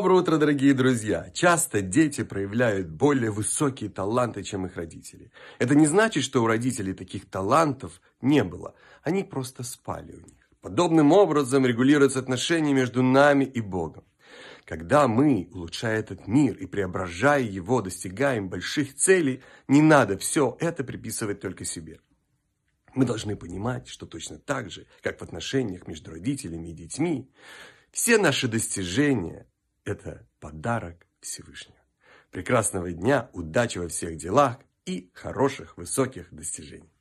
Доброе утро, дорогие друзья! Часто дети проявляют более высокие таланты, чем их родители. Это не значит, что у родителей таких талантов не было. Они просто спали у них. Подобным образом регулируются отношения между нами и Богом. Когда мы, улучшая этот мир и преображая его, достигаем больших целей, не надо все это приписывать только себе. Мы должны понимать, что точно так же, как в отношениях между родителями и детьми, все наши достижения – это подарок Всевышнего. Прекрасного дня, удачи во всех делах и хороших высоких достижений.